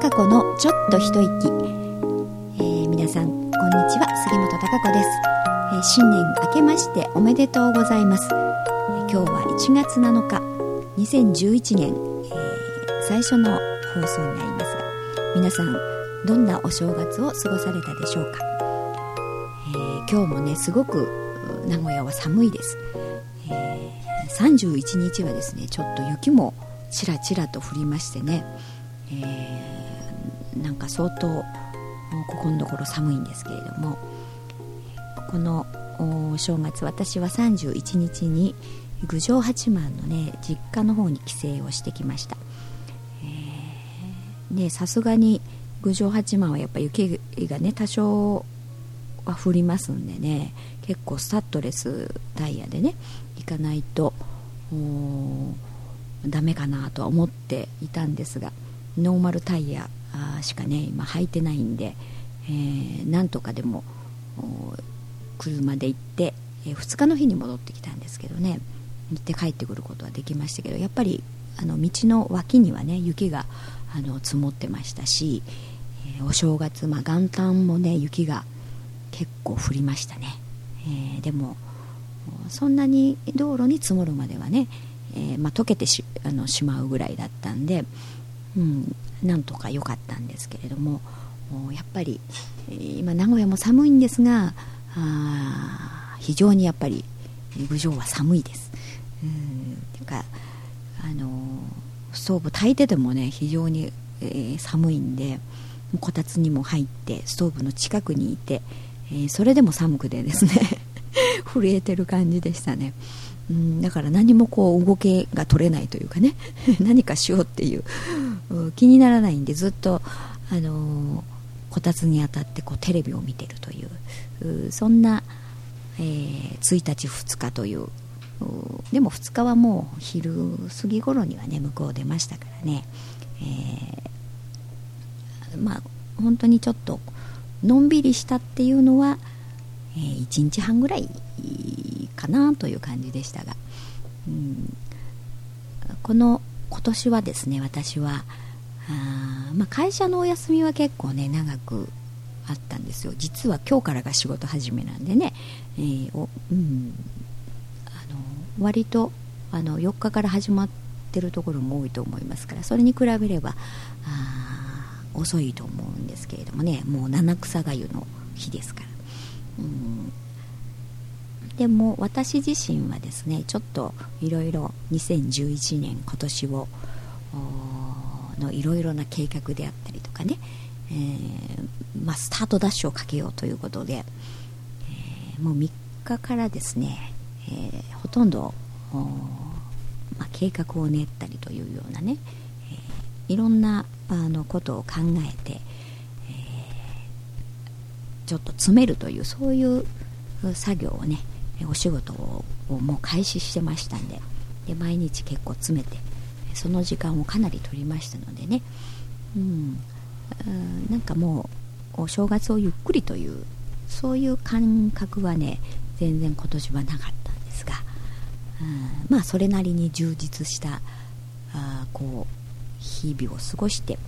貴子のちょっと一息、えー、皆さんこんにちは。杉本貴子です、えー、新年明けましておめでとうございます、えー、今日は1月7日。2011年、え最初の放送になりますが皆さんどんなお正月を過ごされたでしょうか、え今日もねすごく名古屋は寒いです、え31日はですねちょっと雪もちらちらと降りましてね、え、なんか相当ここのところ寒いんですけれどもこの正月私は31日に郡上八幡のね実家の方に帰省をしてきました。さすがに郡上八幡はやっぱ雪がね多少は降りますんでね結構スタッドレスタイヤでね行かないとダメかなとは思っていたんですがノーマルタイヤしかね今履いてないんで、えー、なんとかでも車で行って、えー、2日の日に戻ってきたんですけどね行って帰ってくることはできましたけどやっぱりあの道の脇にはね雪があの積もってましたし、えー、お正月、まあ、元旦もね雪が結構降りましたね、えー、でもそんなに道路に積もるまではね、えー、まあ、溶けてしあのしまうぐらいだったんで、うん、なんとか良かったんですけれどもやっぱり、今名古屋も寒いんですがあ非常にやっぱり郡上は寒いです。うんていうかあのストーブ炊いててもね非常に、えー、寒いんでこたつにも入ってストーブの近くにいて、えー、それでも寒くてですね 震えてる感じでしたね。うん、だから何もこう動きが取れないというかね。何かしようっていう。気にならないんでずっと、あのー、こたつに当たってこうテレビを見てるという。そんな、えー、1日2日という。でも2日はもう昼過ぎ頃にはね向こう出ましたからね、えー、まあ本当にちょっとのんびりしたっていうのは、えー、1日半ぐらいかなという感じでしたが、うん、この今年はですね私はあ、まあ、会社のお休みは結構ね長くあったんですよ。実は今日からが仕事始めなんでね、えー、おうん、あの割とあの4日から始まってるところも多いと思いますからそれに比べればあ遅いと思うんですけれどもねもう七草がゆの日ですから、でも私自身はですねちょっといろいろ2011年今年をのいろいろな計画であったりとかね、えー、まあ、スタートダッシュをかけようということで、えー、もう3日からですね、えー、ほとんど、まあ、計画を練ったりというようなね、えいろんなあのことを考えて、ちょっと詰めるというそういう作業をねお仕事をもう開始してましたんでで毎日結構詰めてその時間をかなり取りましたのでね、うん、なんかもうお正月をゆっくりというそういう感覚はね全然今年はなかったんですが、うん、まあそれなりに充実したあこう日々を過ごして、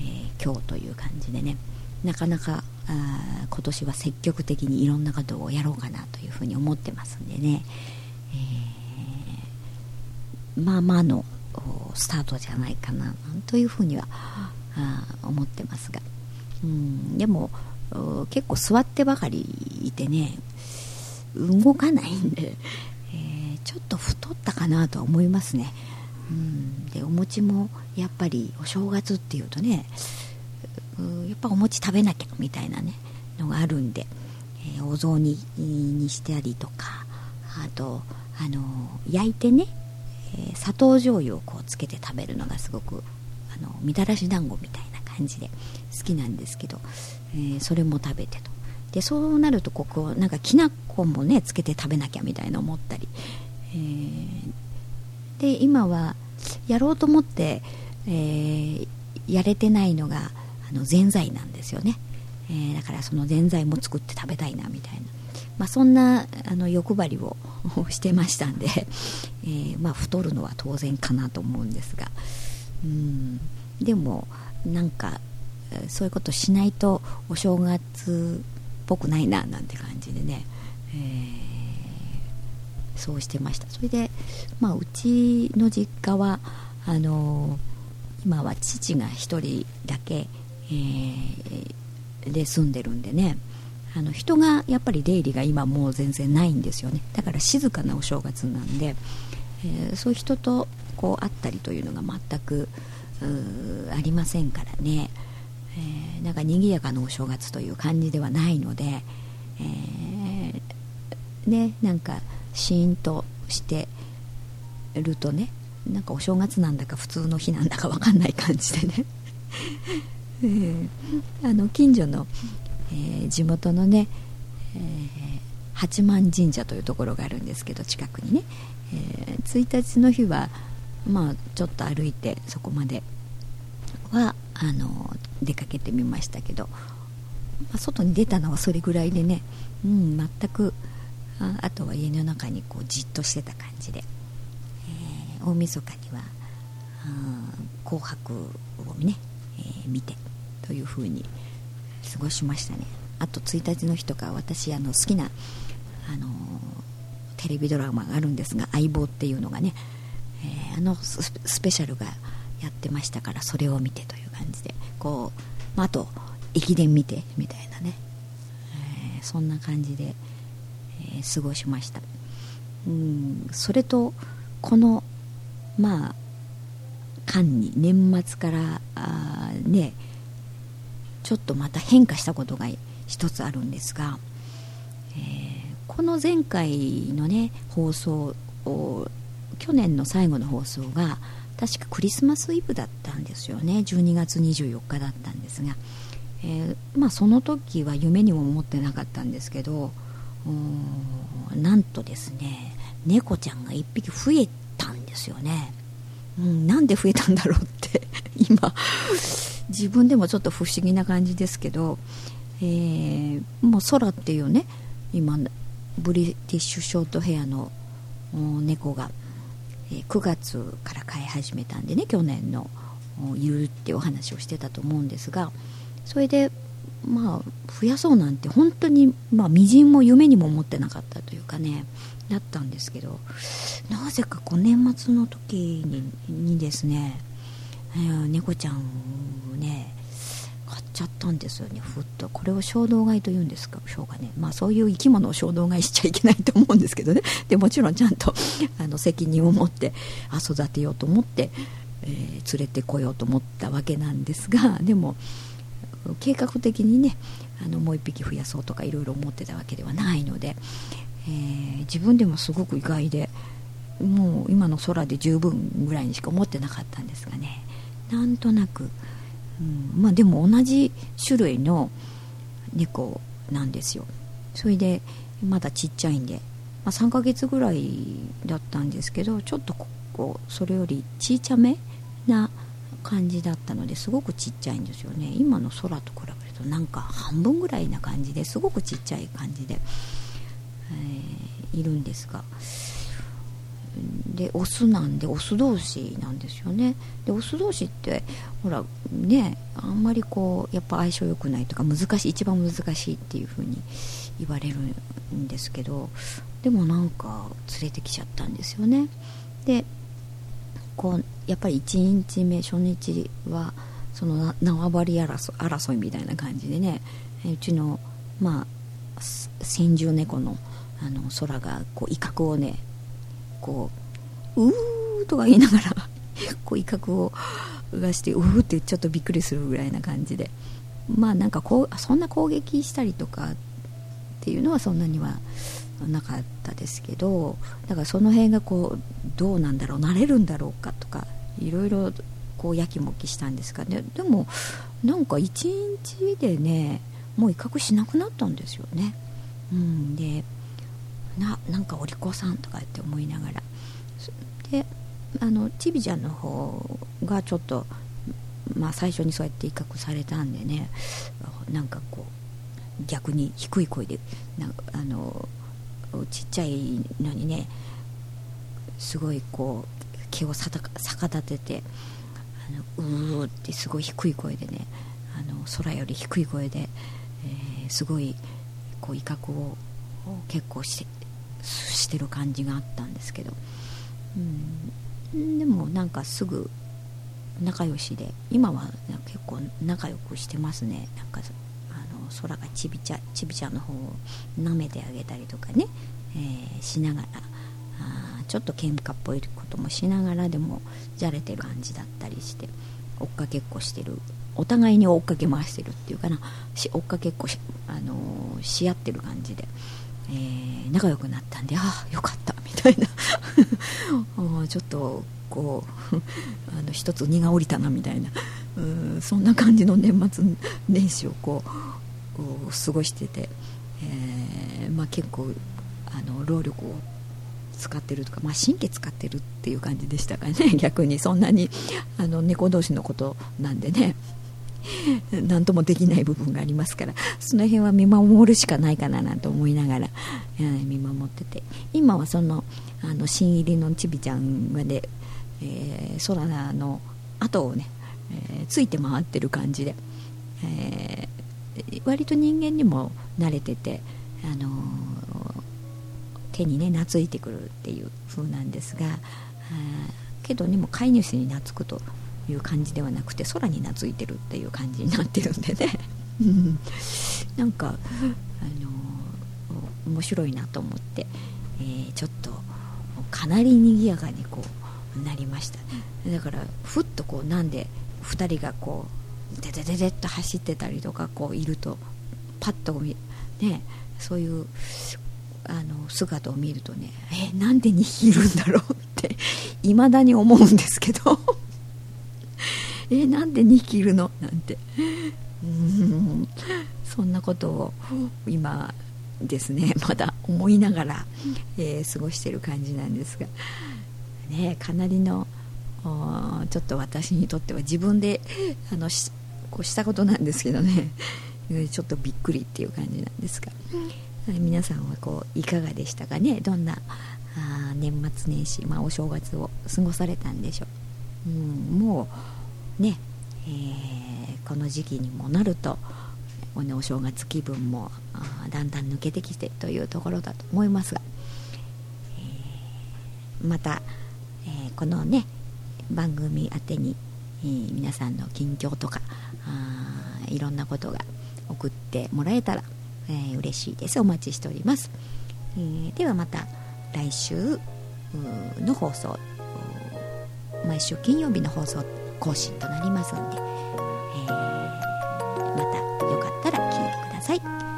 えー、今日という感じでね。なかなかあ今年は積極的にいろんなことをやろうかなというふうに思ってますんでね、えー、まあまあのスタートじゃないかなというふうにはあ思ってますが、うん、でも結構座ってばかりいてね動かないんで、えー、ちょっと太ったかなとは思いますね、うん、でお餅もやっぱりお正月っていうとねやっぱお餅食べなきゃみたいなねのがあるんで、えー、お雑煮にしたりとかあとあの焼いてね、えー、砂糖醤油をこうつけて食べるのがすごくあのみたらし団子みたいな感じで好きなんですけど、え、それも食べてと。でそうなるとここなんかきな粉もねつけて食べなきゃみたいな思ったり、え、で今はやろうと思って、え、やれてないのがあのぜんざいなんですよね、えー、だからそのぜんざいも作って食べたいなみたいな、まあ、そんなあの欲張りを してましたんで、えー、まあ、太るのは当然かなと思うんですが。うん。でもなんかそういうことしないとお正月っぽくないななんて感じでね、えー、そうしてました。それで、まあ、うちの実家はあの今は父が1人だけ、えー、で住んでるんでね。あの人がやっぱり出入りが今もう全然ないんですよね。だから静かなお正月なんで、えー、そういう人とこう会ったりというのが全くありませんからね、えー、なんか賑やかなお正月という感じではないので、えー、ねなんかシーンとしてるとねなんかお正月なんだか普通の日なんだか分かんない感じでね。え、あの近所の、えー、地元のね、えー、八幡神社というところがあるんですけど近くにね、え、1日の日はまあちょっと歩いてそこまではあの出かけてみましたけど、まあ、外に出たのはそれぐらいでね、うん、全くああとは家の中にこうじっとしてた感じで、えー、大晦日には「紅白」をね、えー、見てというふうに過ごしましたね。あと1日の日とか私あの好きなあのテレビドラマがあるんですが「相棒」っていうのがね、えー、あのスペシャルがやってましたからそれを見てという感じでこう、まあ、あと駅伝見てみたいなね、えー、そんな感じで、えー、過ごしました。うんそれとこのまあ間に年末からあねちょっとまた変化したことが一つあるんですが、えー、この前回のね放送を去年の最後の放送が確かクリスマスイブだったんですよね。12月24日だったんですが、えー、まあ、その時は夢にも思ってなかったんですけどなんとですね猫ちゃんが1匹増えたんですよね、うん、なんで増えたんだろうって今自分でもちょっと不思議な感じですけど、えー、もう空っていうね今ブリティッシュショートヘアの猫がえ9月から飼い始めたんでね去年のいるってお話をしてたと思うんですがそれでまあ増やそうなんて本当にまあみじんも夢にも思ってなかったというかねだったんですけどなぜかこう年末の時ににですね、猫ちゃんをね買っちゃったんですよね。ふっと。これを衝動買いというんですか？しょうかね。まあそういう生き物を衝動買いしちゃいけないと思うんですけどね。でもちろんちゃんとあの責任を持って育てようと思って、えー、連れてこようと思ったわけなんですがでも計画的にねあのもう1匹増やそうとかいろいろ思ってたわけではないので、えー、自分でもすごく意外でもう今の空で十分ぐらいにしか思ってなかったんですがね。なんとなく。うん。まあ、でも同じ種類の猫なんですよ。それでまだちっちゃいんで、まあ、3ヶ月ぐらいだったんですけどちょっとここそれよりちいちゃめな感じだったのですごくちっちゃいんですよね。今の空と比べるとなんか半分ぐらいな感じですごくちっちゃい感じで、えー、いるんですが。でオスなんでオス同士なんですよね。でオス同士ってほらねあんまりこうやっぱ相性良くないとか難しい一番難しいっていう風に言われるんですけどでもなんか連れてきちゃったんですよね。でこうやっぱり1日目初日はその縄張り争争いみたいな感じでねうちのまあ先住猫のあの空がこう威嚇をねこううーとか言いながら こう威嚇をがしてうーってちょっとびっくりするぐらいな感じで。まあなんかこうそんな攻撃したりとかっていうのはそんなにはなかったですけどだからその辺がこうどうなんだろうなれるんだろうかとかいろいろこうやきもきしたんですかね。でもなんか一日でねもう威嚇しなくなったんですよね、うん、でななんかお利口さんとかって思いながら。であのちびちゃんの方がちょっと、まあ、最初にそうやって威嚇されたんでねなんかこう逆に低い声でなあのちっちゃいのにねすごいこう毛を逆立ててあのうーってすごい低い声でねあの空より低い声で、えー、すごいこう威嚇を結構してしてる感じがあったんですけど、うん、でもなんかすぐ仲良しで。今は結構仲良くしてますね。なんかあの空がちびちゃちびちゃんの方を舐めてあげたりとかね、えー、しながら。あちょっと喧嘩っぽいこともしながらでもじゃれてる感じだったりして追っかけっこしてる。お互いに追っかけ回してるっていうかな。追っかけっこし,、あのー、し合ってる感じで、えー、仲良くなったんでああよかったみたいな。ちょっとこう あの一つ荷が下りたなみたいな。うんそんな感じの年末年始をこう過ごしてて、えー、まあ、結構あの労力を使ってるとか、まあ、神経使ってるっていう感じでしたかね 逆に。そんなにあの猫同士のことなんでね。何ともできない部分がありますからその辺は見守るしかないかななんて思いながら、えー、見守ってて。今はそのあの新入りのちびちゃんがね、えー、空の後をね、えー、ついて回ってる感じで、えー、割と人間にも慣れてて、あの手にね懐いてくるっていう風なんですがけどでも飼い主に懐くという感じではなくて空に懐いてるっていう感じになってるんでね。なんか、あのー、面白いなと思って、えー、ちょっとかなり賑やかにこうなりました。だからふっとこうなんで2人がこうデデデデッと走ってたりとかこういるとパッとねそういうあの姿を見るとねえなんで2匹いるんだろうっていまだに思うんですけど。えなんで2匹いるの？なんて。うん。そんなことを今ですねまだ思いながら、えー、過ごしてる感じなんですが、ね、かなりのちょっと私にとっては自分であのしこうしたことなんですけどね。ちょっとびっくりっていう感じなんですが。皆さんはこういかがでしたかね？どんなあ年末年始、まあ、お正月を過ごされたんでしょう、うん、もうね、えー、この時期にもなるとお,、ね、お正月気分もだんだん抜けてきてというところだと思いますが、えー、また、えー、このね番組宛てに、えー、皆さんの近況とかあいろんなことが送ってもらえたら、えー、嬉しいです。お待ちしております、えー、ではまた来週の放送毎週金曜日の放送更新となりますので、えー、またよかったら聞いてください。